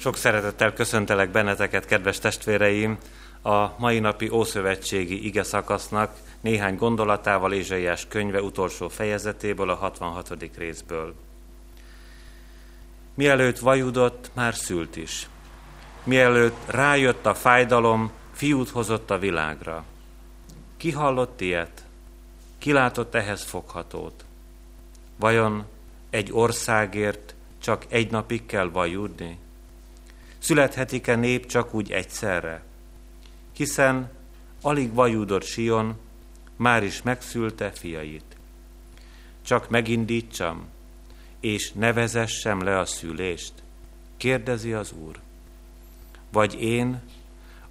Sok szeretettel köszöntelek benneteket, kedves testvéreim, a mai napi Ószövetségi ige szakasznak néhány gondolatával Ézsaiás könyve utolsó fejezetéből, a 66. részből. Mielőtt vajudott, már szült is. Mielőtt rájött a fájdalom, fiút hozott a világra. Ki hallott ilyet? Ki látott ehhez foghatót? Vajon egy országért csak egy napig kell vajudni? Születhetik-e nép csak úgy egyszerre? Hiszen alig vajudott Sion, már is megszülte fiait. Csak megindítsam, és nevezessem le a szülést? Kérdezi az Úr. Vagy én,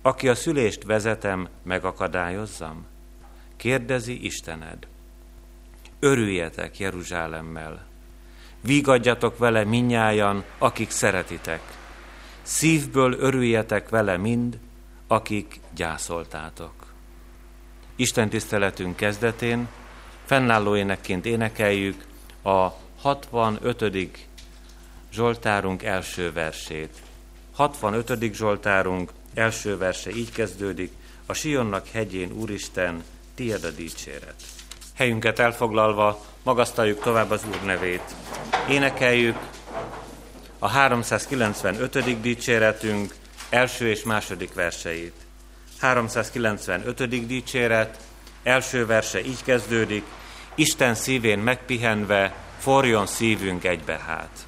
aki a szülést vezetem, megakadályozzam? Kérdezi Istened. Örüljetek Jeruzsálemmel, vígadjatok vele minnyájan, akik szeretitek. Szívből örüljetek vele mind, akik gyászoltátok. Isten tiszteletünk kezdetén fennálló énekként énekeljük a 65. Zsoltárunk első versét. 65. Zsoltárunk első verse így kezdődik, a Sionnak hegyén, Úristen, tiéd a dicséret. Helyünket elfoglalva magasztaljuk tovább az Úr nevét. Énekeljük a 395. dicséretünk első és második verseit. 395. dicséret, első verse így kezdődik, Isten szívén megpihenve, forjon szívünk egybe hát.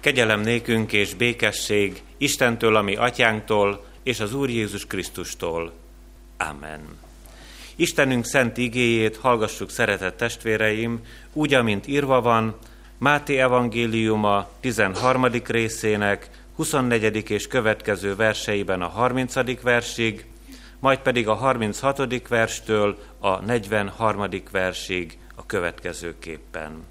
Kegyelem nékünk és békesség Istentől, ami atyánktól, és az Úr Jézus Krisztustól. Amen. Istenünk szent igéjét hallgassuk, szeretett testvéreim, úgy, amint írva van, Máté evangéliuma 13. részének 24. és következő verseiben a 30. versig, majd pedig a 36. verstől a 43. versig a következőképpen.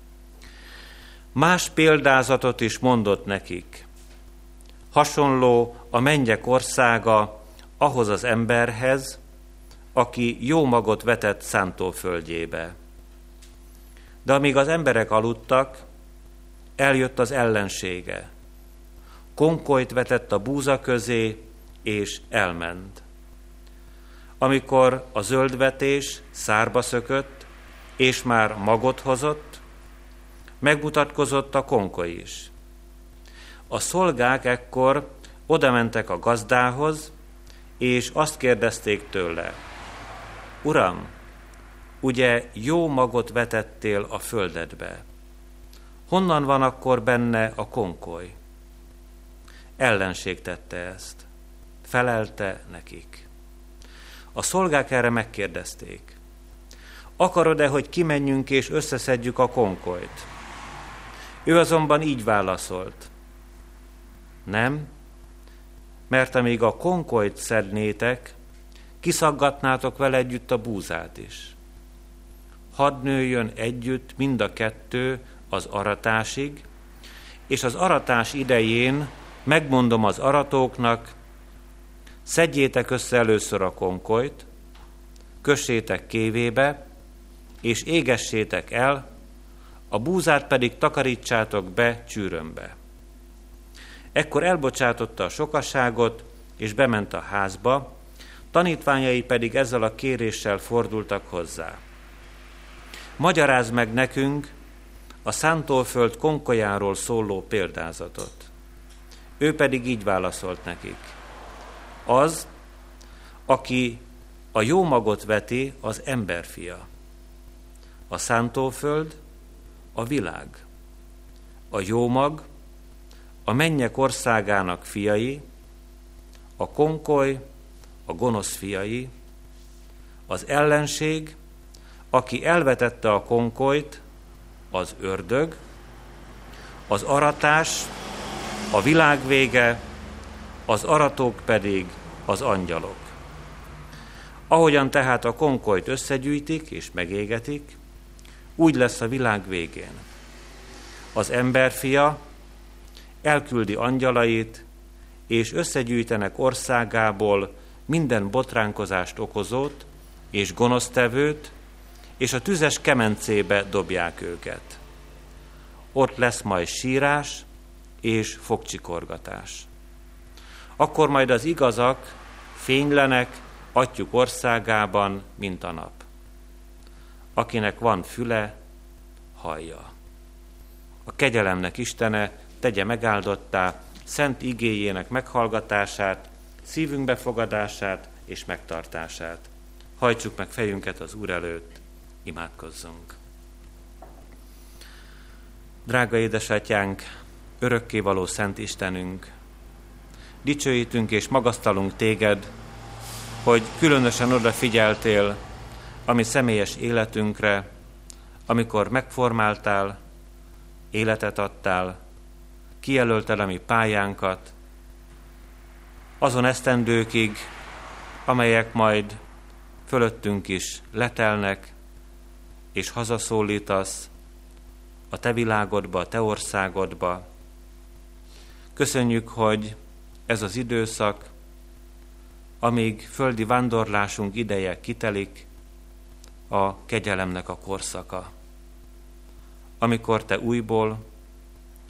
Más példázatot is mondott nekik. Hasonló a mennyek országa ahhoz az emberhez, aki jó magot vetett szántóföldjébe. De amíg az emberek aludtak, eljött az ellensége. Konkolyt vetett a búza közé, és elment. Amikor a zöldvetés szárba szökött, és már magot hozott, megmutatkozott a konkoly is. A szolgák ekkor odamentek a gazdához, és azt kérdezték tőle, Uram, ugye jó magot vetettél a földedbe? Honnan van akkor benne a konkoly? Ellenség tette ezt. Felelte nekik. A szolgák erre megkérdezték. Akarod-e, hogy kimenjünk és összeszedjük a konkolyt? Ő azonban így válaszolt. Nem, mert amíg a konkolyt szednétek, kiszaggatnátok vele együtt a búzát is. Hadd nőjön együtt mind a kettő az aratásig, és az aratás idején megmondom az aratóknak, szedjétek össze először a konkolyt, kössétek kévébe, és égessétek el, a búzát pedig takarítsátok be csűrömbe. Ekkor elbocsátotta a sokasságot, és bement a házba, tanítványai pedig ezzel a kéréssel fordultak hozzá. Magyaráz meg nekünk a szántóföld konkolyáról szóló példázatot. Ő pedig így válaszolt nekik. Az, aki a jó magot veti, az emberfia. A szántóföld, a világ. A jó mag, a mennyek országának fiai, a konkoly, a gonosz fiai, az ellenség, aki elvetette a konkolyt, az ördög, az aratás, a világ vége, az aratók pedig az angyalok. Ahogyan tehát a konkolyt összegyűjtik és megégetik, úgy lesz a világ végén. Az emberfia elküldi angyalait, és összegyűjtenek országából minden botránkozást okozót és gonosztevőt, és a tüzes kemencébe dobják őket. Ott lesz majd sírás és fogcsikorgatás. Akkor majd az igazak fénylenek atyuk országában, mint a nap. Akinek van füle, hallja. A kegyelemnek Istene tegye megáldottá szent igéjének meghallgatását, szívünk befogadását és megtartását. Hajtsuk meg fejünket az Úr előtt, imádkozzunk. Drága édesatyánk, örökkévaló Szent Istenünk, dicsőítünk és magasztalunk téged, hogy különösen odafigyeltél a mi személyes életünkre, amikor megformáltál, életet adtál, kijelölted a mi pályánkat, azon esztendőkig, amelyek majd fölöttünk is letelnek, és hazaszólítasz a te világodba, a te országodba. Köszönjük, hogy ez az időszak, amíg földi vándorlásunk ideje kitelik, a kegyelemnek a korszaka. Amikor te újból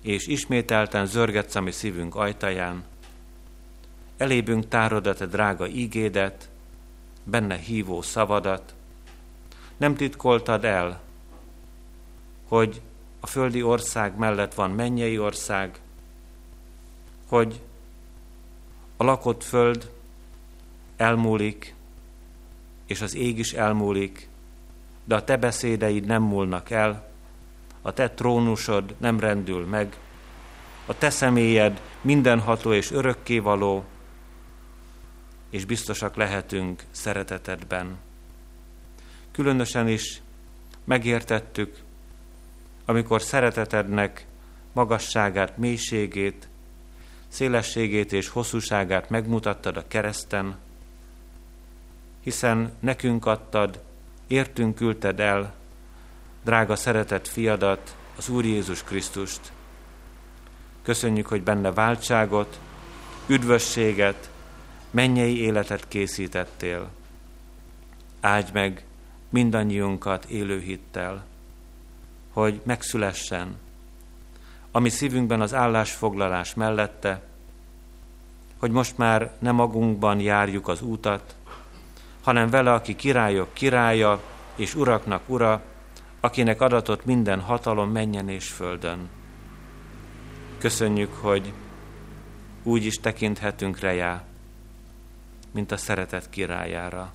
és ismételten zörgetsz a mi szívünk ajtaján, elébünk tárod a te drága ígédet, benne hívó szavadat, nem titkoltad el, hogy a földi ország mellett van mennyei ország, hogy a lakott föld elmúlik, és az ég is elmúlik, de a te beszédeid nem múlnak el, a te trónusod nem rendül meg, a te személyed mindenható és örökkévaló, és biztosak lehetünk szeretetedben. Különösen is megértettük, amikor szeretetednek magasságát, mélységét, szélességét és hosszúságát megmutattad a kereszten, hiszen nekünk adtad, értünk küldted el, drága szeretett fiadat, az Úr Jézus Krisztust. Köszönjük, hogy benne váltságot, üdvösséget, mennyei életet készítettél. Áldj meg mindannyiunkat élő hittel, hogy megszülessen, ami szívünkben az állásfoglalás mellette, hogy most már nem magunkban járjuk az útat, hanem vele, aki királyok királya és uraknak ura, akinek adatott minden hatalom menjen és földön. Köszönjük, hogy úgy is tekinthetünk rejá, mint a szeretet királyára,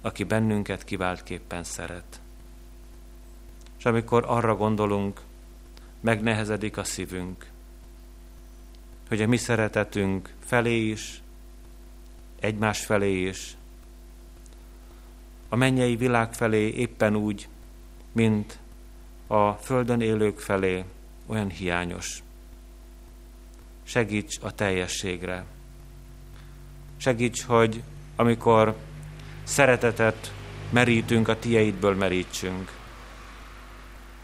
aki bennünket kiváltképpen szeret. És amikor arra gondolunk, megnehezedik a szívünk, hogy a mi szeretetünk felé is, egymás felé is, a mennyei világ felé éppen úgy, mint a földön élők felé olyan hiányos. Segíts a teljességre. Segíts, hogy amikor szeretetet merítünk, a tieidből merítsünk.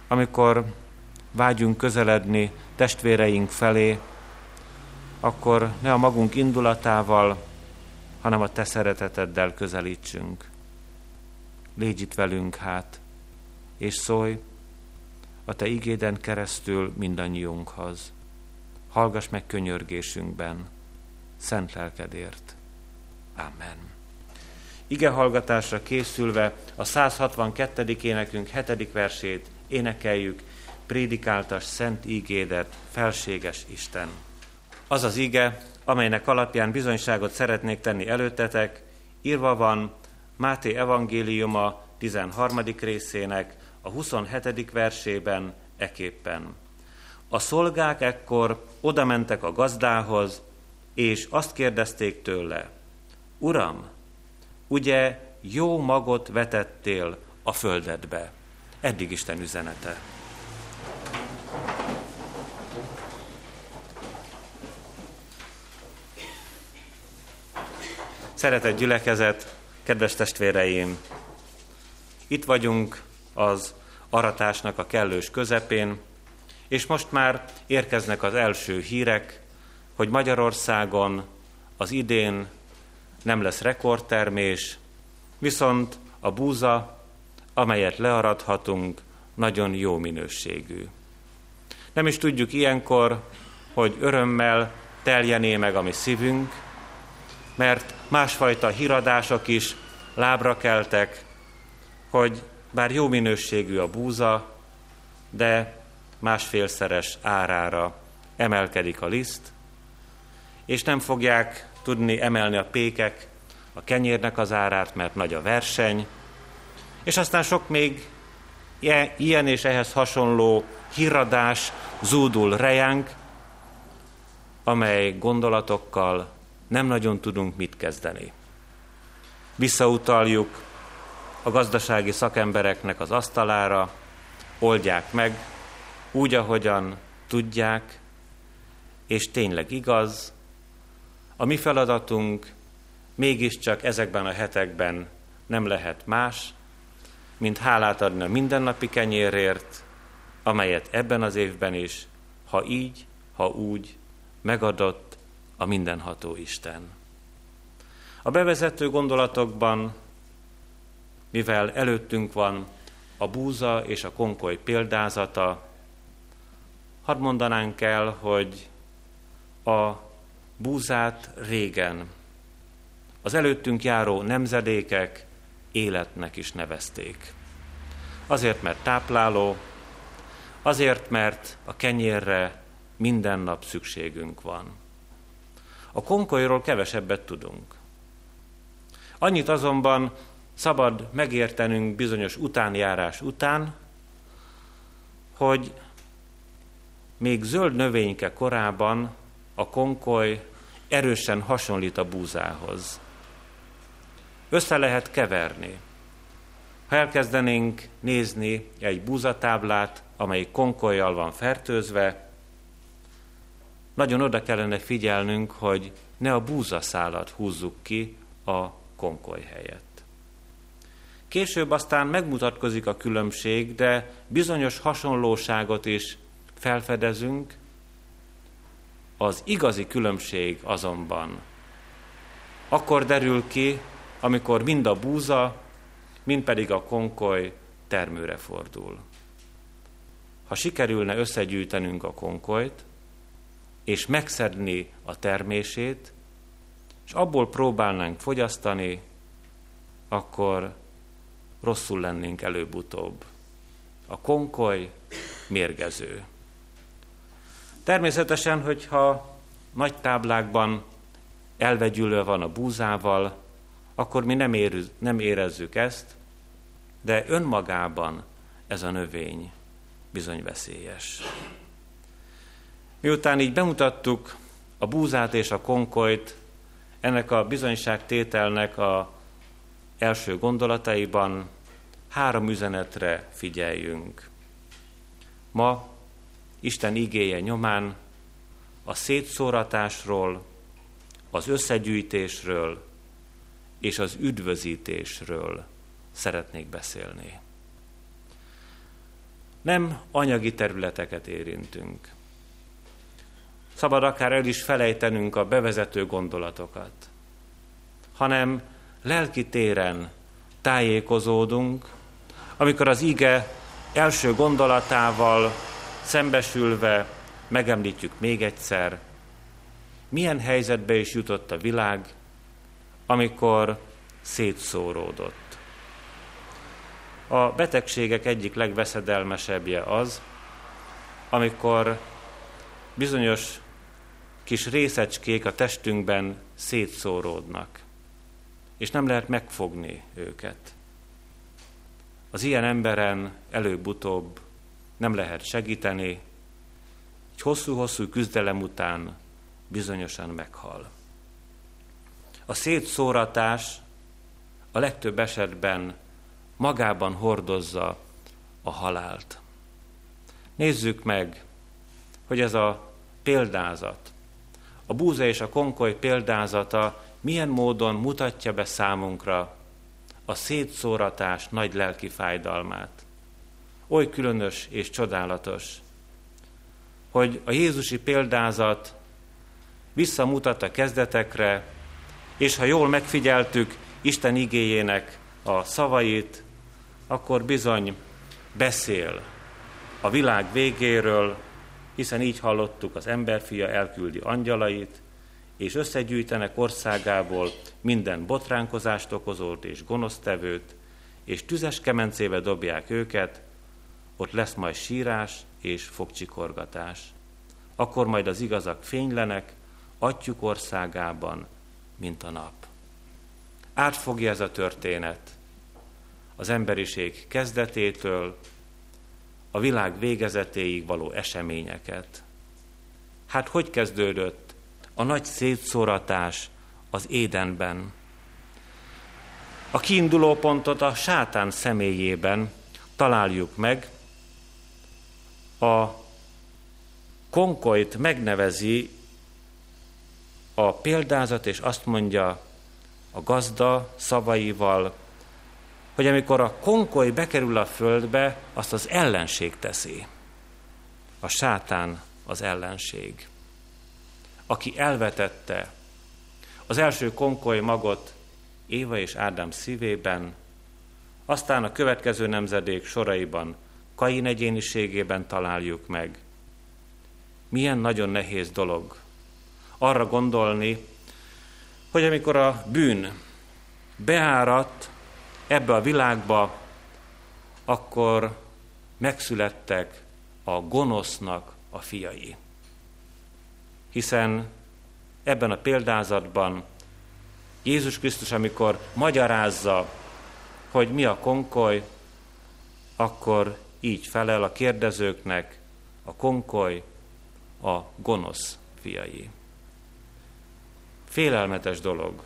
Amikor vágyunk közeledni testvéreink felé, akkor ne a magunk indulatával, hanem a te szereteteddel közelítsünk. Légy itt velünk hát, és szólj a te igéden keresztül mindannyiunkhoz. Hallgass meg könyörgésünkben, szent lelkedért. Amen. Ige hallgatásra készülve a 162. énekünk 7. versét énekeljük, prédikáltas szent ígédet, felséges Isten. Az az ige, amelynek alapján bizonyságot szeretnék tenni előttetek, írva van Máté evangéliuma 13. részének a 27. versében eképpen. A szolgák ekkor oda mentek a gazdához, és azt kérdezték tőle, Uram, ugye jó magot vetettél a földedbe? Eddig Isten üzenete. Szeretett gyülekezet, kedves testvéreim! Itt vagyunk az aratásnak a kellős közepén, és most már érkeznek az első hírek, hogy Magyarországon az idén nem lesz rekordtermés, viszont a búza, amelyet learadhatunk, nagyon jó minőségű. Nem is tudjuk ilyenkor, hogy örömmel teljené meg a mi szívünk, mert másfajta híradások is lábra keltek, hogy bár jó minőségű a búza, de másfélszeres árára emelkedik a liszt, és nem fogják tudni emelni a pékek a kenyérnek az árát, mert nagy a verseny, és aztán sok még ilyen és ehhez hasonló híradás zúdul rejánk, amely gondolatokkal nem nagyon tudunk mit kezdeni. Visszautaljuk a gazdasági szakembereknek az asztalára, oldják meg úgy, ahogyan tudják, és tényleg igaz, a mi feladatunk mégiscsak ezekben a hetekben nem lehet más, mint hálát adni a mindennapi kenyérért, amelyet ebben az évben is, ha így, ha úgy, megadott a mindenható Isten. A bevezető gondolatokban, mivel előttünk van a búza és a konkoly példázata, hadd mondanánk el, hogy a búzát régen az előttünk járó nemzedékek életnek is nevezték. Azért, mert tápláló, azért, mert a kenyérre minden nap szükségünk van. A konkolyról kevesebbet tudunk. Annyit azonban szabad megértenünk bizonyos utánjárás után, hogy még zöld növényke korában a konkoly erősen hasonlít a búzához. Össze lehet keverni. Ha elkezdenénk nézni egy búzatáblát, amely konkolyjal van fertőzve, nagyon oda kellene figyelnünk, hogy ne a búzaszálat húzzuk ki a konkoly helyett. Később aztán megmutatkozik a különbség, de bizonyos hasonlóságot is felfedezünk. Az igazi különbség azonban akkor derül ki, amikor mind a búza, mind pedig a konkoly termőre fordul. Ha sikerülne összegyűjtenünk a konkolyt, és megszedni a termését, és abból próbálnánk fogyasztani, akkor rosszul lennénk előbb-utóbb. A konkoly mérgező. Természetesen, hogyha nagy táblákban elvegyülve van a búzával, akkor mi nem, érez, nem érezzük ezt, de önmagában ez a növény bizony veszélyes. Miután így bemutattuk a búzát és a konkolyt, ennek a bizonyságtételnek a első gondolataiban három üzenetre figyeljünk. Ma Isten igéje nyomán a szétszóratásról, az összegyűjtésről és az üdvözítésről szeretnék beszélni. Nem anyagi területeket érintünk. Szabad akár el is felejtenünk a bevezető gondolatokat, hanem lelki téren tájékozódunk, amikor az ige első gondolatával szembesülve megemlítjük még egyszer, milyen helyzetbe is jutott a világ, amikor szétszóródott. A betegségek egyik legveszedelmesebbje az, amikor bizonyos kis részecskék a testünkben szétszóródnak, és nem lehet megfogni őket. Az ilyen emberen előbb-utóbb nem lehet segíteni, egy hosszú-hosszú küzdelem után bizonyosan meghal. A szétszóratás a legtöbb esetben magában hordozza a halált. Nézzük meg, hogy ez a példázat, a búza és a konkoly példázata milyen módon mutatja be számunkra a szétszóratás nagy lelki fájdalmát. Oly különös és csodálatos, hogy a Jézusi példázat visszamutat a kezdetekre, és ha jól megfigyeltük Isten igéjének a szavait, akkor bizony beszél a világ végéről, hiszen így hallottuk, az emberfia elküldi angyalait, és összegyűjtenek országából minden botránkozást okozót és gonosztevőt, és tüzes kemencébe dobják őket, ott lesz majd sírás és fogcsikorgatás. Akkor majd az igazak fénylenek, atyuk országában, mint a nap. Átfogja ez a történet az emberiség kezdetétől a világ végezetéig való eseményeket. Hát hogy kezdődött a nagy szétszóratás az édenben? A kiinduló pontot a sátán személyében találjuk meg. A konkoit megnevezi a példázat, és azt mondja a gazda szavaival, hogy amikor a konkoly bekerül a földbe, azt az ellenség teszi. A sátán az ellenség, aki elvetette az első konkoly magot Éva és Ádám szívében, aztán a következő nemzedék soraiban Kain egyéniségében találjuk meg. Milyen nagyon nehéz dolog arra gondolni, hogy amikor a bűn beáradt ebbe a világba, akkor megszülettek a gonosznak a fiai. Hiszen ebben a példázatban Jézus Krisztus, amikor magyarázza, hogy mi a konkoly, akkor így felel a kérdezőknek, a konkoly a gonosz fiai. Félelmetes dolog.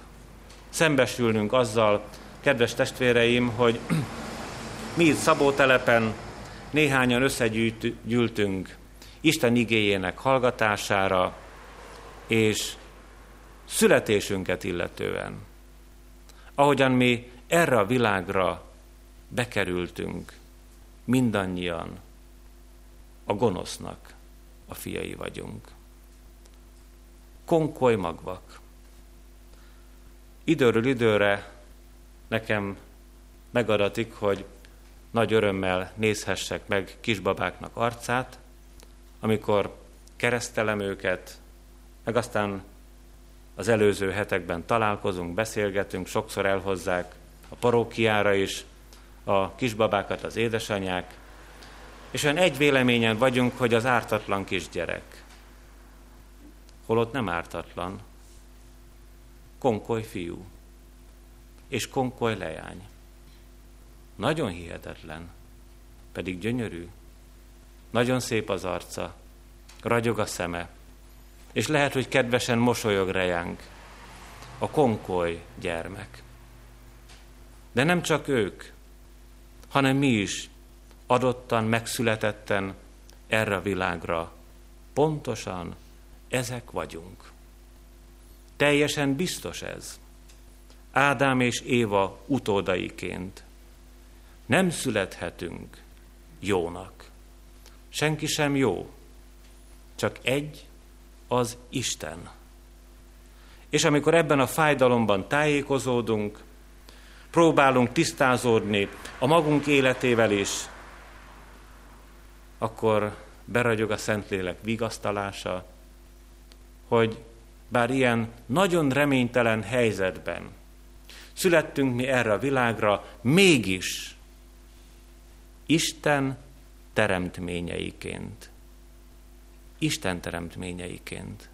Szembesülnünk azzal, kedves testvéreim, hogy mi itt Szabótelepen néhányan összegyűltünk Isten igéjének hallgatására, és születésünket illetően. Ahogyan mi erre a világra bekerültünk, mindannyian a gonosznak a fiai vagyunk. Konkoly magvak. Időről időre nekem megadatik, hogy nagy örömmel nézhessek meg kisbabáknak arcát, amikor keresztelem őket, meg aztán az előző hetekben találkozunk, beszélgetünk, sokszor elhozzák a parókiára is a kisbabákat az édesanyák, és olyan egy véleményen vagyunk, hogy az ártatlan kisgyerek. Holott nem ártatlan, konkoly fiú és konkoly leány. Nagyon hihetetlen, pedig gyönyörű. Nagyon szép az arca, ragyog a szeme, és lehet, hogy kedvesen mosolyog rejánk a konkoly gyermek. De nem csak ők, hanem mi is adottan, megszületetten erre a világra. Pontosan ezek vagyunk. Teljesen biztos ez. Ádám és Éva utódaiként. Nem születhetünk jónak. Senki sem jó. Csak egy, az Isten. És amikor ebben a fájdalomban tájékozódunk, próbálunk tisztázódni a magunk életével is, akkor beragyog a Szentlélek vigasztalása, hogy bár ilyen nagyon reménytelen helyzetben születtünk mi erre a világra, mégis Isten teremtményeiként. Isten teremtményeiként.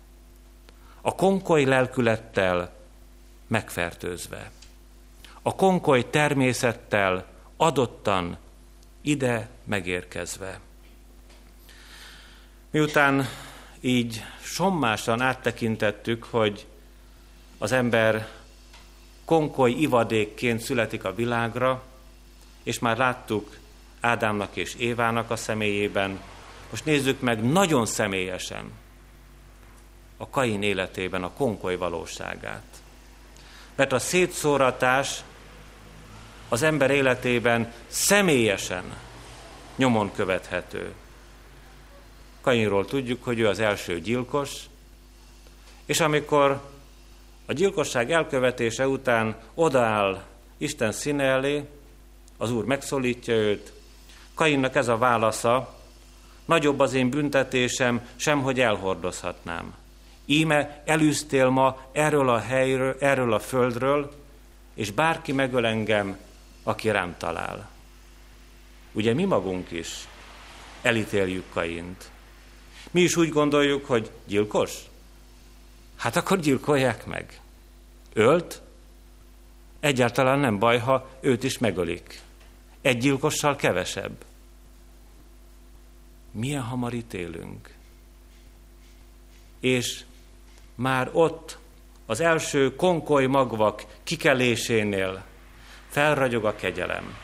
A konkoly lelkülettel megfertőzve. A konkoly természettel adottan ide megérkezve. Miután így sommásan áttekintettük, hogy az ember konkoly ivadékként születik a világra, és már láttuk Ádámnak és Évának a személyében, most nézzük meg nagyon személyesen a Kain életében a konkoly valóságát. Mert a szétszóratás az ember életében személyesen nyomon követhető. Kainról tudjuk, hogy ő az első gyilkos, és amikor a gyilkosság elkövetése után odaáll Isten színe elé, az Úr megszólítja őt, Kainnak ez a válasza, nagyobb az én büntetésem, sem hogy elhordozhatnám. Íme elűztél ma erről a helyről, erről a földről, és bárki megöl engem, aki rám talál. Ugye mi magunk is elítéljük Kaint. Mi is úgy gondoljuk, hogy gyilkos? Hát akkor gyilkolják meg. Ölt? Egyáltalán nem baj, ha őt is megölik. Egy gyilkossal kevesebb. Milyen hamar ítélünk. És már ott az első konkoly magvak kikelésénél felragyog a kegyelem.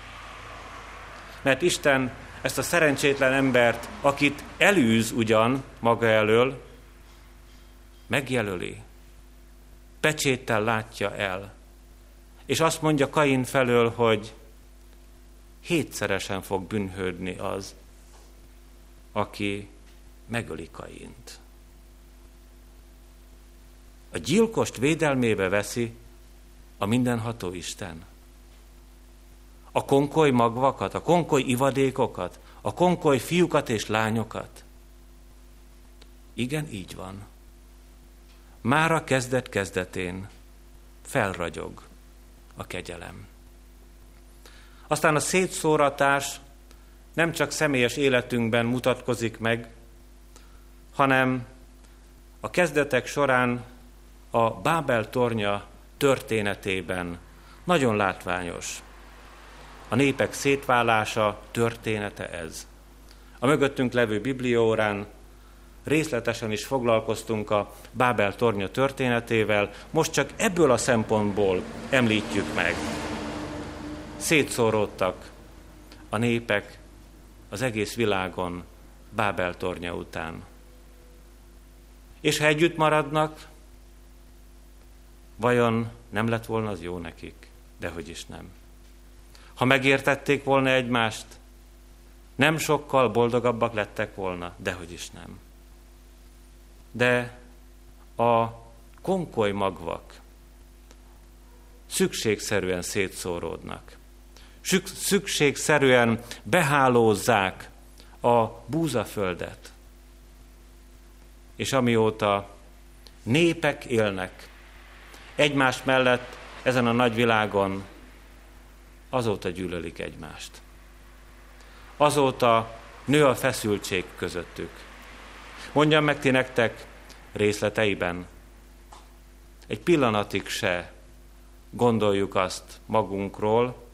Mert Isten ezt a szerencsétlen embert, akit elűz ugyan maga elől, megjelöli, pecséttel látja el, és azt mondja Kain felől, hogy hétszeresen fog bűnhődni az, aki megöli Kaint. A gyilkost védelmébe veszi a mindenható Isten. A konkoly magvakat, a konkoly ivadékokat, a konkoly fiúkat és lányokat. Igen, így van. Már a kezdet kezdetén felragyog a kegyelem. Aztán a szétszóratás nem csak személyes életünkben mutatkozik meg, hanem a kezdetek során a Bábel tornya történetében nagyon látványos. A népek szétválása története ez. A mögöttünk levő bibliórán részletesen is foglalkoztunk a Bábel tornya történetével, most csak ebből a szempontból említjük meg. Szétszóródtak a népek az egész világon Bábel tornya után. És ha együtt maradnak, vajon nem lett volna az jó nekik? Dehogy is nem. Ha megértették volna egymást, nem sokkal boldogabbak lettek volna, dehogy is nem. De a konkoly magvak szükségszerűen szétszóródnak. Szükségszerűen behálózzák a búzaföldet. És amióta népek élnek egymás mellett ezen a nagy világon, azóta gyűlölik egymást. Azóta nő a feszültség közöttük. Mondjam meg ti nektek részleteiben. Egy pillanatig se gondoljuk azt magunkról,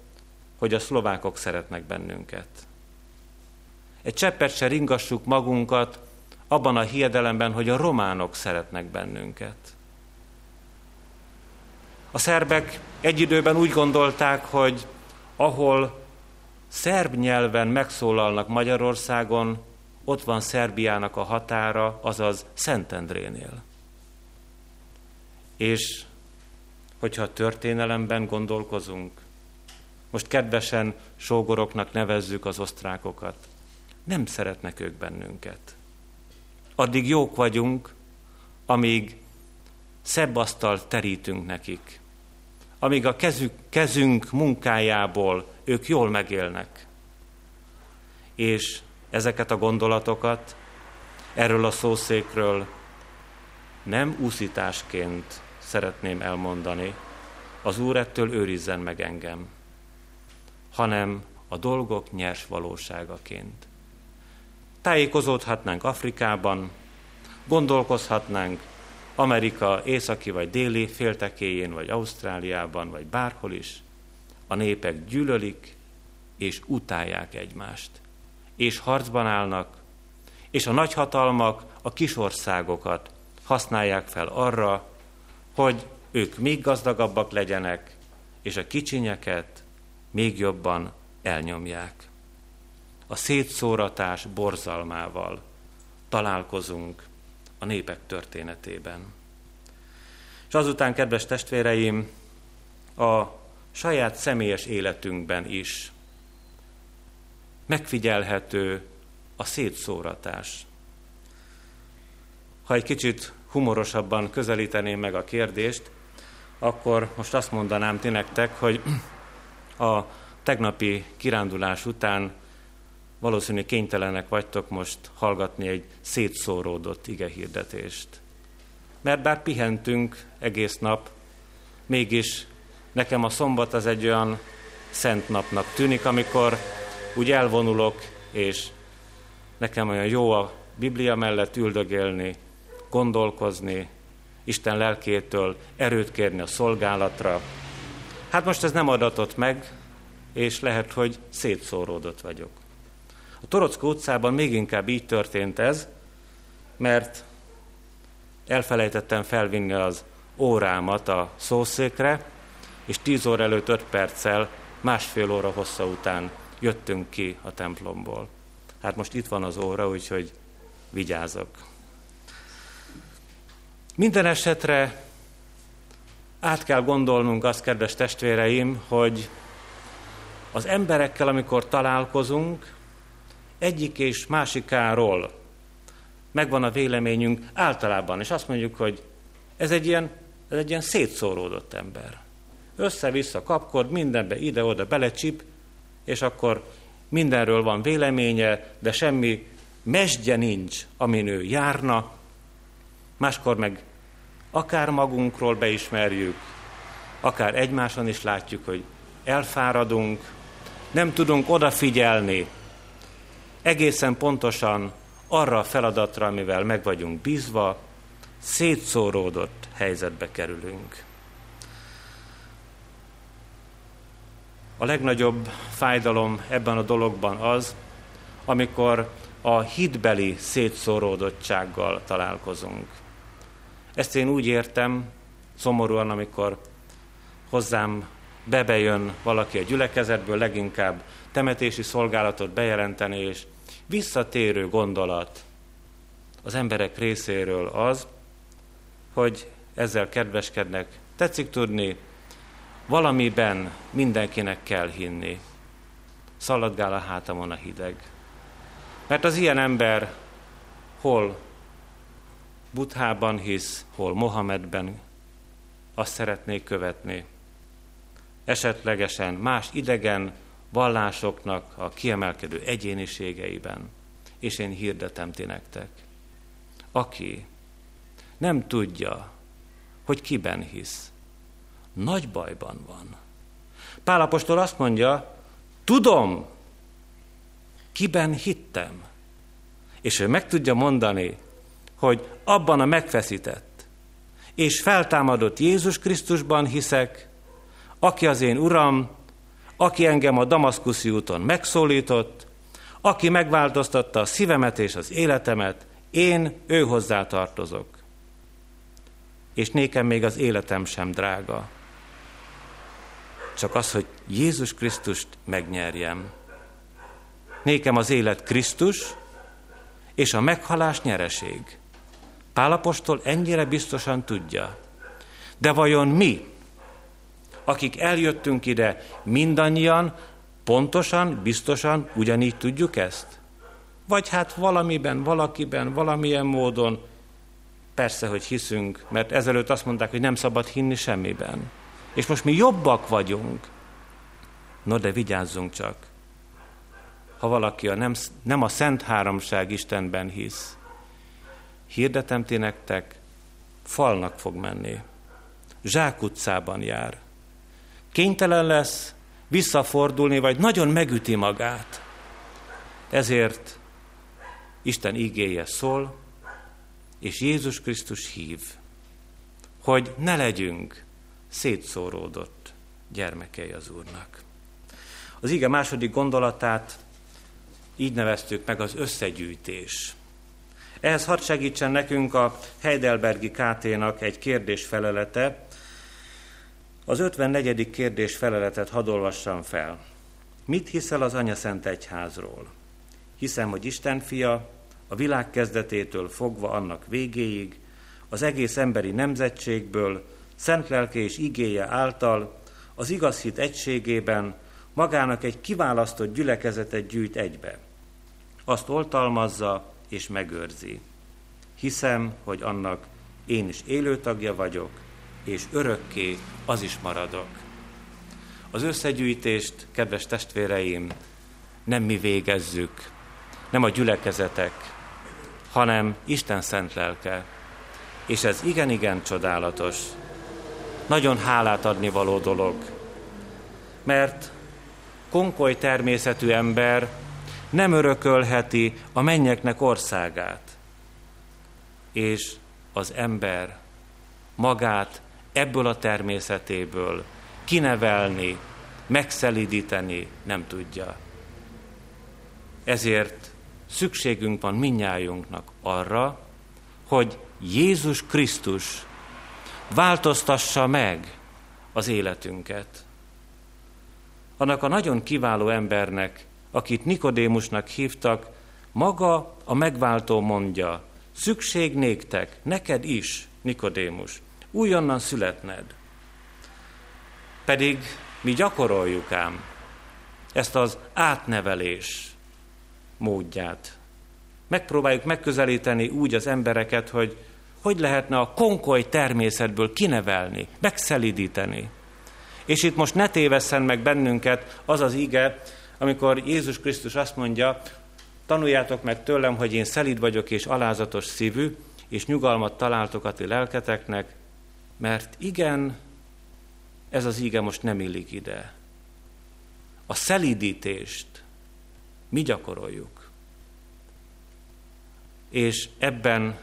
hogy a szlovákok szeretnek bennünket. Egy cseppet se ringassuk magunkat abban a hiedelemben, hogy a románok szeretnek bennünket. A szerbek egy időben úgy gondolták, hogy ahol szerb nyelven megszólalnak Magyarországon, ott van Szerbiának a határa, azaz Szentendrénél. És hogyha a történelemben gondolkozunk, most kedvesen sógoroknak nevezzük az osztrákokat, nem szeretnek ők bennünket. Addig jók vagyunk, amíg szebb asztalt terítünk nekik amíg a kezük, kezünk munkájából ők jól megélnek. És ezeket a gondolatokat erről a szószékről nem úszításként szeretném elmondani, az Úr ettől őrizzen meg engem, hanem a dolgok nyers valóságaként. Tájékozódhatnánk Afrikában, gondolkozhatnánk Amerika északi vagy déli féltekéjén, vagy Ausztráliában, vagy bárhol is, a népek gyűlölik és utálják egymást. És harcban állnak, és a nagyhatalmak a kisországokat használják fel arra, hogy ők még gazdagabbak legyenek, és a kicsinyeket még jobban elnyomják. A szétszóratás borzalmával találkozunk a népek történetében. És azután, kedves testvéreim, a saját személyes életünkben is megfigyelhető a szétszóratás. Ha egy kicsit humorosabban közelíteném meg a kérdést, akkor most azt mondanám ti nektek, hogy a tegnapi kirándulás után valószínűleg kénytelenek vagytok most hallgatni egy szétszóródott ige hirdetést. Mert bár pihentünk egész nap, mégis nekem a szombat az egy olyan szent napnak tűnik, amikor úgy elvonulok, és nekem olyan jó a Biblia mellett üldögélni, gondolkozni, Isten lelkétől erőt kérni a szolgálatra. Hát most ez nem adatott meg, és lehet, hogy szétszóródott vagyok. A Torockó utcában még inkább így történt ez, mert elfelejtettem felvinni az órámat a szószékre, és tíz óra előtt öt perccel, másfél óra hossza után jöttünk ki a templomból. Hát most itt van az óra, úgyhogy vigyázok. Minden esetre át kell gondolnunk azt, kedves testvéreim, hogy az emberekkel, amikor találkozunk, egyik és másikáról megvan a véleményünk általában, és azt mondjuk, hogy ez egy ilyen, ez egy ilyen szétszóródott ember. Össze-vissza kapkod, mindenbe ide-oda belecsip, és akkor mindenről van véleménye, de semmi mesdje nincs, amin ő járna, máskor meg akár magunkról beismerjük, akár egymáson is látjuk, hogy elfáradunk, nem tudunk odafigyelni egészen pontosan arra a feladatra, amivel meg vagyunk bízva, szétszóródott helyzetbe kerülünk. A legnagyobb fájdalom ebben a dologban az, amikor a hitbeli szétszóródottsággal találkozunk. Ezt én úgy értem, szomorúan, amikor hozzám bebejön valaki a gyülekezetből, leginkább temetési szolgálatot bejelenteni, és visszatérő gondolat az emberek részéről az, hogy ezzel kedveskednek. Tetszik tudni, valamiben mindenkinek kell hinni. Szaladgál a hátamon a hideg. Mert az ilyen ember hol Buthában hisz, hol Mohamedben, azt szeretnék követni. Esetlegesen más idegen vallásoknak a kiemelkedő egyéniségeiben, és én hirdetem ti nektek. Aki nem tudja, hogy kiben hisz, nagy bajban van. Pálapostól azt mondja, tudom, kiben hittem. És ő meg tudja mondani, hogy abban a megfeszített és feltámadott Jézus Krisztusban hiszek, aki az én Uram, aki engem a Damaszkuszi úton megszólított, aki megváltoztatta a szívemet és az életemet, én ő hozzá tartozok. És nékem még az életem sem drága. Csak az, hogy Jézus Krisztust megnyerjem. Nékem az élet Krisztus, és a meghalás nyereség. Pálapostól ennyire biztosan tudja. De vajon mi, akik eljöttünk ide, mindannyian pontosan, biztosan ugyanígy tudjuk ezt? Vagy hát valamiben, valakiben, valamilyen módon, persze, hogy hiszünk, mert ezelőtt azt mondták, hogy nem szabad hinni semmiben. És most mi jobbak vagyunk. No, de vigyázzunk csak. Ha valaki a nem, nem a Szent Háromság Istenben hisz, hirdetem ti nektek, falnak fog menni. Zsákutcában jár. Kénytelen lesz visszafordulni, vagy nagyon megüti magát. Ezért Isten igéje szól, és Jézus Krisztus hív, hogy ne legyünk szétszóródott gyermekei az Úrnak. Az ige második gondolatát így neveztük meg az összegyűjtés. Ehhez hadd segítsen nekünk a Heidelbergi KT-nak egy kérdés felelete. Az 54. kérdés feleletet hadd olvassam fel. Mit hiszel az Anya Szent Egyházról? Hiszem, hogy Isten fia, a világ kezdetétől fogva annak végéig, az egész emberi nemzetségből, szent lelke és igéje által, az igaz hit egységében magának egy kiválasztott gyülekezetet gyűjt egybe. Azt oltalmazza, és megőrzi. Hiszem, hogy annak én is élő tagja vagyok, és örökké az is maradok. Az összegyűjtést, kedves testvéreim, nem mi végezzük, nem a gyülekezetek, hanem Isten szent lelke. És ez igen-igen csodálatos. Nagyon hálát adni való dolog. Mert konkoly természetű ember nem örökölheti a mennyeknek országát. És az ember magát ebből a természetéből kinevelni, megszelidíteni nem tudja. Ezért szükségünk van minnyájunknak arra, hogy Jézus Krisztus változtassa meg az életünket. Annak a nagyon kiváló embernek, akit Nikodémusnak hívtak, maga a megváltó mondja, szükség néktek, neked is, Nikodémus, újonnan születned. Pedig mi gyakoroljuk ám ezt az átnevelés módját. Megpróbáljuk megközelíteni úgy az embereket, hogy hogy lehetne a konkoly természetből kinevelni, megszelidíteni. És itt most ne tévesszen meg bennünket az az ige, amikor Jézus Krisztus azt mondja, tanuljátok meg tőlem, hogy én szelid vagyok és alázatos szívű, és nyugalmat találtok a ti lelketeknek, mert igen, ez az ige most nem illik ide. A szelidítést mi gyakoroljuk. És ebben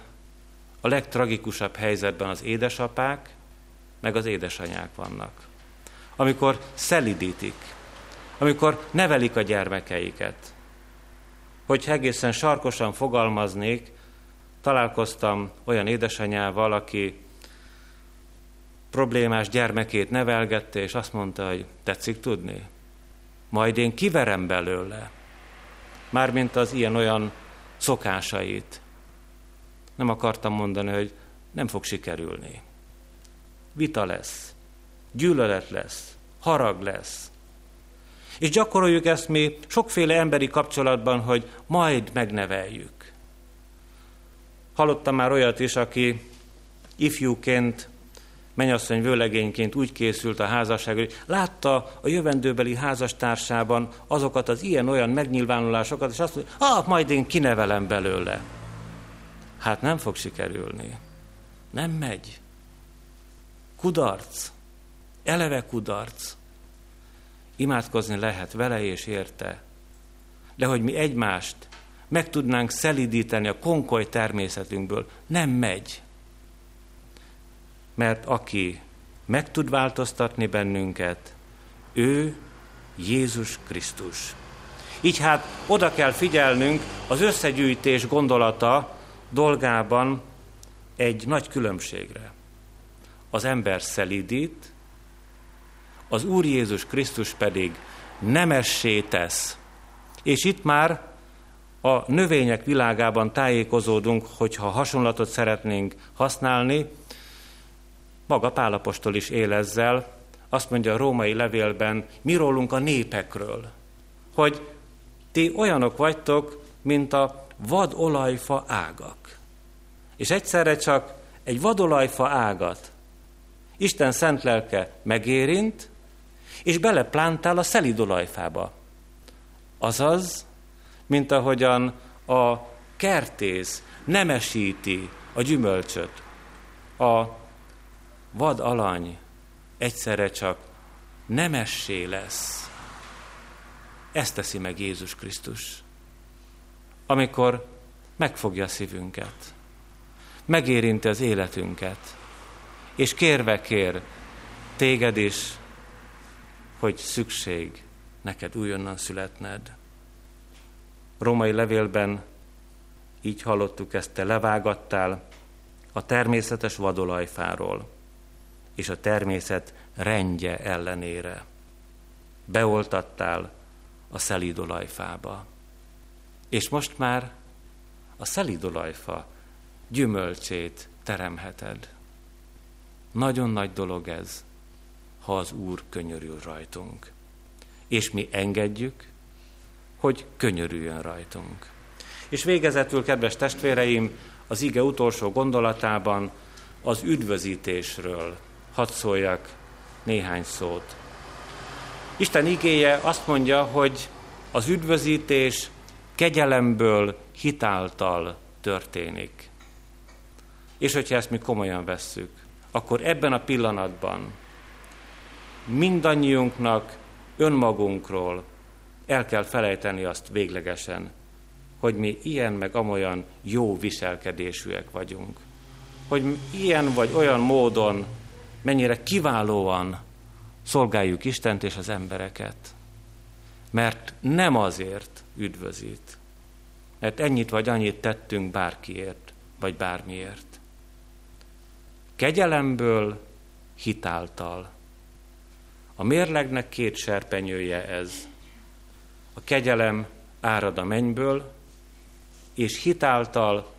a legtragikusabb helyzetben az édesapák, meg az édesanyák vannak. Amikor szelidítik, amikor nevelik a gyermekeiket. Hogy egészen sarkosan fogalmaznék, találkoztam olyan édesanyával, aki problémás gyermekét nevelgette, és azt mondta, hogy tetszik tudni? Majd én kiverem belőle. Mármint az ilyen-olyan szokásait. Nem akartam mondani, hogy nem fog sikerülni. Vita lesz, gyűlölet lesz, harag lesz. És gyakoroljuk ezt mi sokféle emberi kapcsolatban, hogy majd megneveljük. Hallottam már olyat is, aki ifjúként menyasszony vőlegényként úgy készült a házasság, hogy látta a jövendőbeli házastársában azokat az ilyen-olyan megnyilvánulásokat, és azt mondja, ah, majd én kinevelem belőle. Hát nem fog sikerülni. Nem megy. Kudarc. Eleve kudarc. Imádkozni lehet vele és érte. De hogy mi egymást meg tudnánk szelidíteni a konkoly természetünkből, nem megy mert aki meg tud változtatni bennünket, ő Jézus Krisztus. Így hát oda kell figyelnünk az összegyűjtés gondolata dolgában egy nagy különbségre. Az ember szelidít, az Úr Jézus Krisztus pedig nemessé tesz. És itt már a növények világában tájékozódunk, hogyha hasonlatot szeretnénk használni, maga Pálapostól is él ezzel, azt mondja a római levélben, mi rólunk a népekről, hogy ti olyanok vagytok, mint a vadolajfa ágak. És egyszerre csak egy vadolajfa ágat Isten szent lelke megérint, és beleplántál a szelidolajfába. Azaz, mint ahogyan a kertész nemesíti a gyümölcsöt, a vad alany egyszerre csak nemessé lesz. Ezt teszi meg Jézus Krisztus, amikor megfogja a szívünket, megérinti az életünket, és kérve kér téged is, hogy szükség neked újonnan születned. Római levélben így hallottuk ezt, te levágattál a természetes vadolajfáról és a természet rendje ellenére. Beoltattál a szelídolajfába. És most már a szelídolajfa gyümölcsét teremheted. Nagyon nagy dolog ez, ha az Úr könyörül rajtunk. És mi engedjük, hogy könyörüljön rajtunk. És végezetül, kedves testvéreim, az ige utolsó gondolatában az üdvözítésről hadd szóljak néhány szót. Isten igéje azt mondja, hogy az üdvözítés kegyelemből, hitáltal történik. És hogyha ezt mi komolyan vesszük, akkor ebben a pillanatban mindannyiunknak önmagunkról el kell felejteni azt véglegesen, hogy mi ilyen meg amolyan jó viselkedésűek vagyunk. Hogy ilyen vagy olyan módon mennyire kiválóan szolgáljuk Istent és az embereket. Mert nem azért üdvözít, mert ennyit vagy annyit tettünk bárkiért, vagy bármiért. Kegyelemből, hitáltal. A mérlegnek két serpenyője ez. A kegyelem árad a mennyből, és hitáltal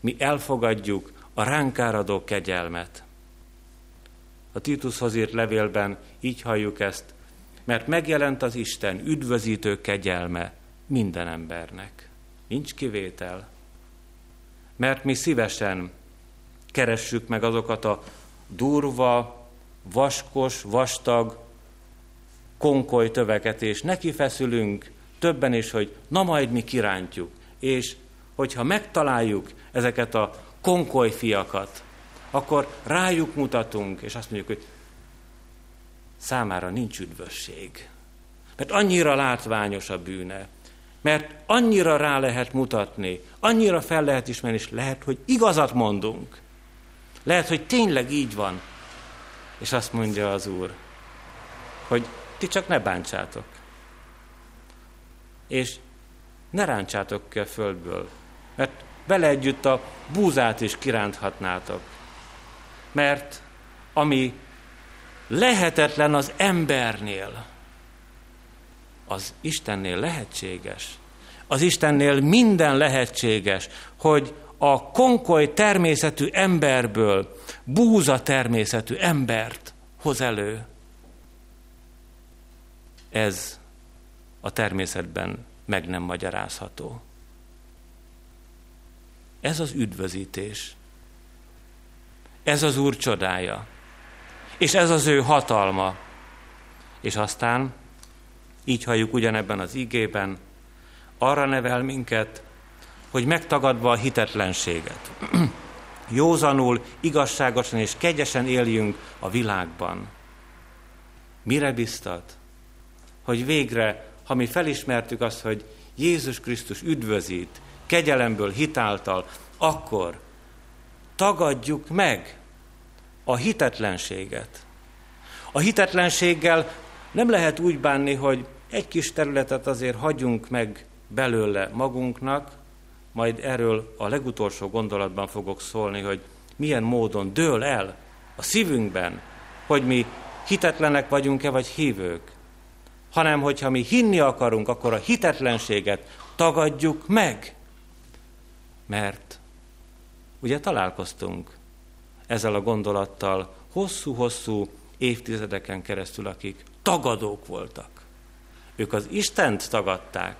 mi elfogadjuk a ránk áradó kegyelmet. A Titushoz írt levélben így halljuk ezt, mert megjelent az Isten üdvözítő kegyelme minden embernek. Nincs kivétel. Mert mi szívesen keressük meg azokat a durva, vaskos, vastag, konkoly töveket, és neki feszülünk többen is, hogy na majd mi kirántjuk. És hogyha megtaláljuk ezeket a konkoly fiakat, akkor rájuk mutatunk, és azt mondjuk, hogy számára nincs üdvösség. Mert annyira látványos a bűne, mert annyira rá lehet mutatni, annyira fel lehet ismerni, és lehet, hogy igazat mondunk. Lehet, hogy tényleg így van. És azt mondja az Úr, hogy ti csak ne bántsátok. És ne rántsátok ki a földből, mert bele együtt a búzát is kiránthatnátok. Mert ami lehetetlen az embernél, az Istennél lehetséges. Az Istennél minden lehetséges, hogy a konkoly természetű emberből búza természetű embert hoz elő. Ez a természetben meg nem magyarázható. Ez az üdvözítés. Ez az Úr csodája. És ez az ő hatalma. És aztán, így halljuk ugyanebben az igében, arra nevel minket, hogy megtagadva a hitetlenséget, józanul, igazságosan és kegyesen éljünk a világban. Mire biztat? Hogy végre, ha mi felismertük azt, hogy Jézus Krisztus üdvözít, kegyelemből, hitáltal, akkor tagadjuk meg a hitetlenséget. A hitetlenséggel nem lehet úgy bánni, hogy egy kis területet azért hagyunk meg belőle magunknak, majd erről a legutolsó gondolatban fogok szólni, hogy milyen módon dől el a szívünkben, hogy mi hitetlenek vagyunk-e, vagy hívők, hanem hogyha mi hinni akarunk, akkor a hitetlenséget tagadjuk meg. Mert ugye találkoztunk ezzel a gondolattal hosszú-hosszú évtizedeken keresztül, akik tagadók voltak. Ők az Istent tagadták.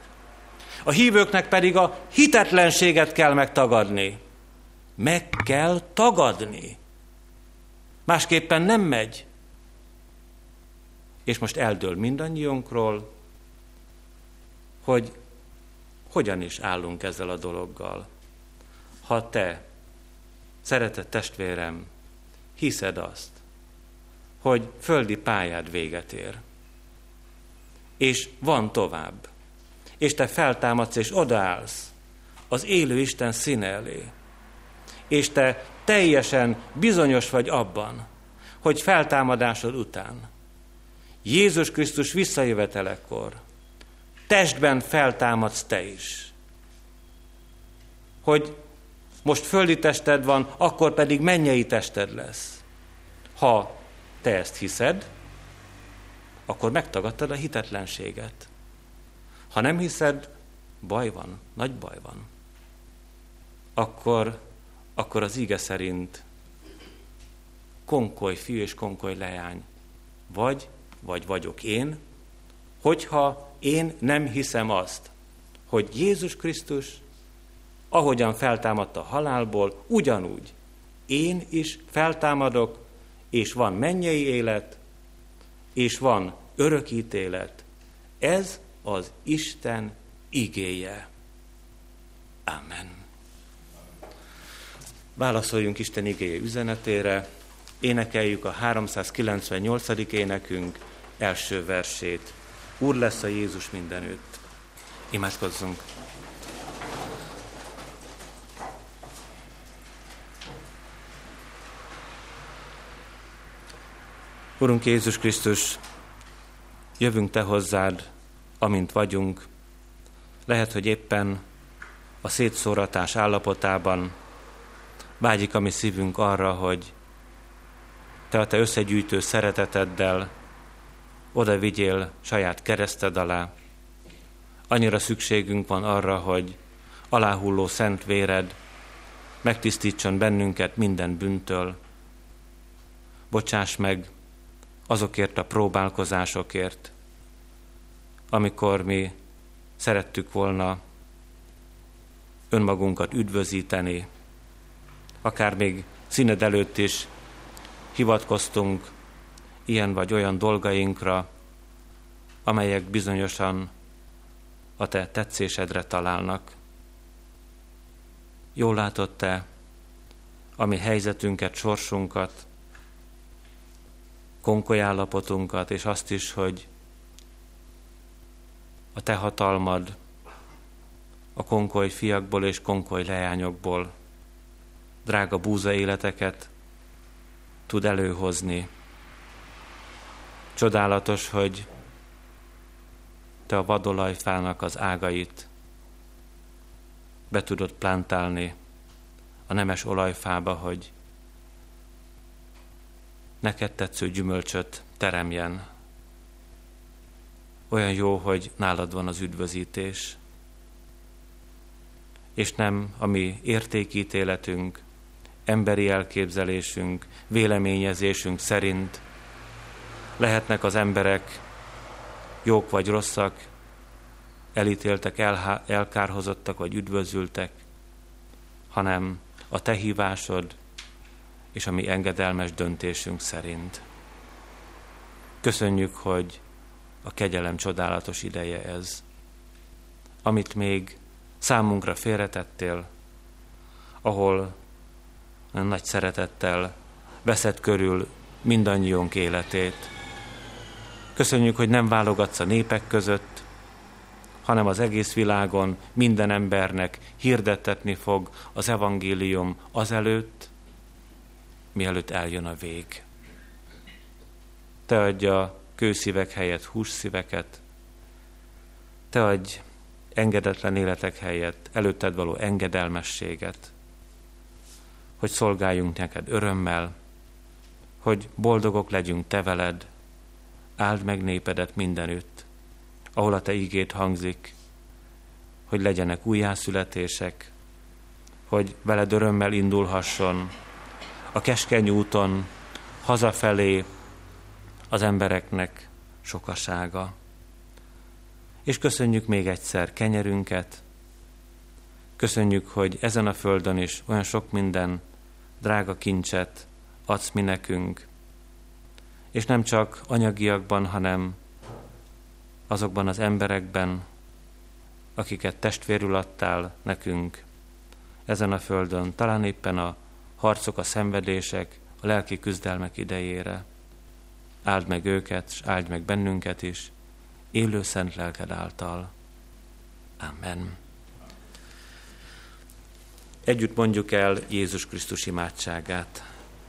A hívőknek pedig a hitetlenséget kell megtagadni. Meg kell tagadni. Másképpen nem megy. És most eldől mindannyiunkról, hogy hogyan is állunk ezzel a dologgal. Ha te Szeretett testvérem, hiszed azt, hogy földi pályád véget ér. És van tovább. És te feltámadsz és odaállsz az élő Isten színe elé. És te teljesen bizonyos vagy abban, hogy feltámadásod után, Jézus Krisztus visszajövetelekor, testben feltámadsz te is. Hogy most földi tested van, akkor pedig mennyei tested lesz. Ha te ezt hiszed, akkor megtagadtad a hitetlenséget. Ha nem hiszed, baj van, nagy baj van. Akkor, akkor az íge szerint konkoly fiú és konkoly leány. Vagy, vagy vagyok én, hogyha én nem hiszem azt, hogy Jézus Krisztus ahogyan feltámadta a halálból, ugyanúgy én is feltámadok, és van mennyei élet, és van örökítélet. Ez az Isten igéje. Amen. Válaszoljunk Isten igéje üzenetére, énekeljük a 398. énekünk első versét. Úr lesz a Jézus mindenütt. Imádkozzunk! Urunk Jézus Krisztus, jövünk Te hozzád, amint vagyunk. Lehet, hogy éppen a szétszóratás állapotában vágyik a mi szívünk arra, hogy Te a Te összegyűjtő szereteteddel oda vigyél saját kereszted alá. Annyira szükségünk van arra, hogy aláhulló szent véred megtisztítson bennünket minden bűntől. Bocsáss meg azokért a próbálkozásokért, amikor mi szerettük volna önmagunkat üdvözíteni, akár még színed előtt is hivatkoztunk ilyen vagy olyan dolgainkra, amelyek bizonyosan a te tetszésedre találnak. Jól látod te, ami helyzetünket, sorsunkat, konkoly állapotunkat, és azt is, hogy a te hatalmad a konkoly fiakból és konkoly leányokból drága búza életeket tud előhozni. Csodálatos, hogy te a vadolajfának az ágait be tudod plántálni a nemes olajfába, hogy neked tetsző gyümölcsöt teremjen. Olyan jó, hogy nálad van az üdvözítés, és nem a mi értékítéletünk, emberi elképzelésünk, véleményezésünk szerint lehetnek az emberek jók vagy rosszak, elítéltek, elhá- elkárhozottak vagy üdvözültek, hanem a te hívásod és a mi engedelmes döntésünk szerint. Köszönjük, hogy a kegyelem csodálatos ideje ez, amit még számunkra félretettél, ahol nagy szeretettel veszed körül mindannyiunk életét. Köszönjük, hogy nem válogatsz a népek között, hanem az egész világon minden embernek hirdettetni fog az evangélium azelőtt, mielőtt eljön a vég. Te adj a kőszívek helyett hússzíveket, te adj engedetlen életek helyett előtted való engedelmességet, hogy szolgáljunk neked örömmel, hogy boldogok legyünk te veled, áld meg népedet mindenütt, ahol a te ígét hangzik, hogy legyenek újjászületések, hogy veled örömmel indulhasson a keskeny úton hazafelé az embereknek sokasága. És köszönjük még egyszer kenyerünket, köszönjük, hogy ezen a földön is olyan sok minden drága kincset adsz mi nekünk, és nem csak anyagiakban, hanem azokban az emberekben, akiket testvérül adtál nekünk ezen a földön, talán éppen a harcok, a szenvedések, a lelki küzdelmek idejére. Áld meg őket, és áld meg bennünket is, élő szent lelked által. Amen. Együtt mondjuk el Jézus Krisztus imádságát.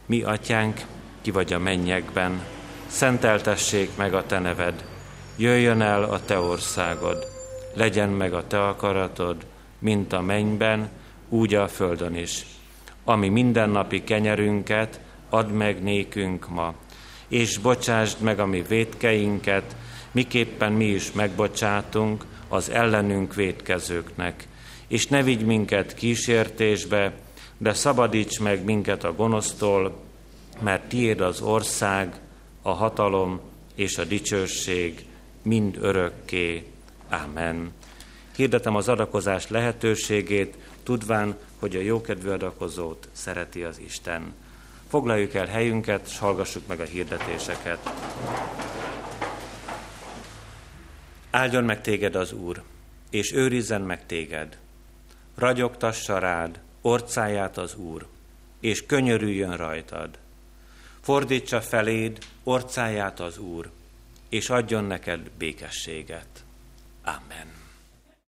Mi, atyánk, ki vagy a mennyekben, szenteltessék meg a te neved, jöjjön el a te országod, legyen meg a te akaratod, mint a mennyben, úgy a földön is ami mindennapi kenyerünket add meg nékünk ma, és bocsásd meg a mi védkeinket, miképpen mi is megbocsátunk az ellenünk védkezőknek. És ne vigy minket kísértésbe, de szabadíts meg minket a gonosztól, mert tiéd az ország, a hatalom és a dicsőség mind örökké. Amen. Hirdetem az adakozás lehetőségét, tudván, hogy a jókedvű adakozót szereti az Isten. Foglaljuk el helyünket, és hallgassuk meg a hirdetéseket. Áldjon meg téged az Úr, és őrizzen meg téged. Ragyogtassa rád orcáját az Úr, és könyörüljön rajtad. Fordítsa feléd orcáját az Úr, és adjon neked békességet. Amen.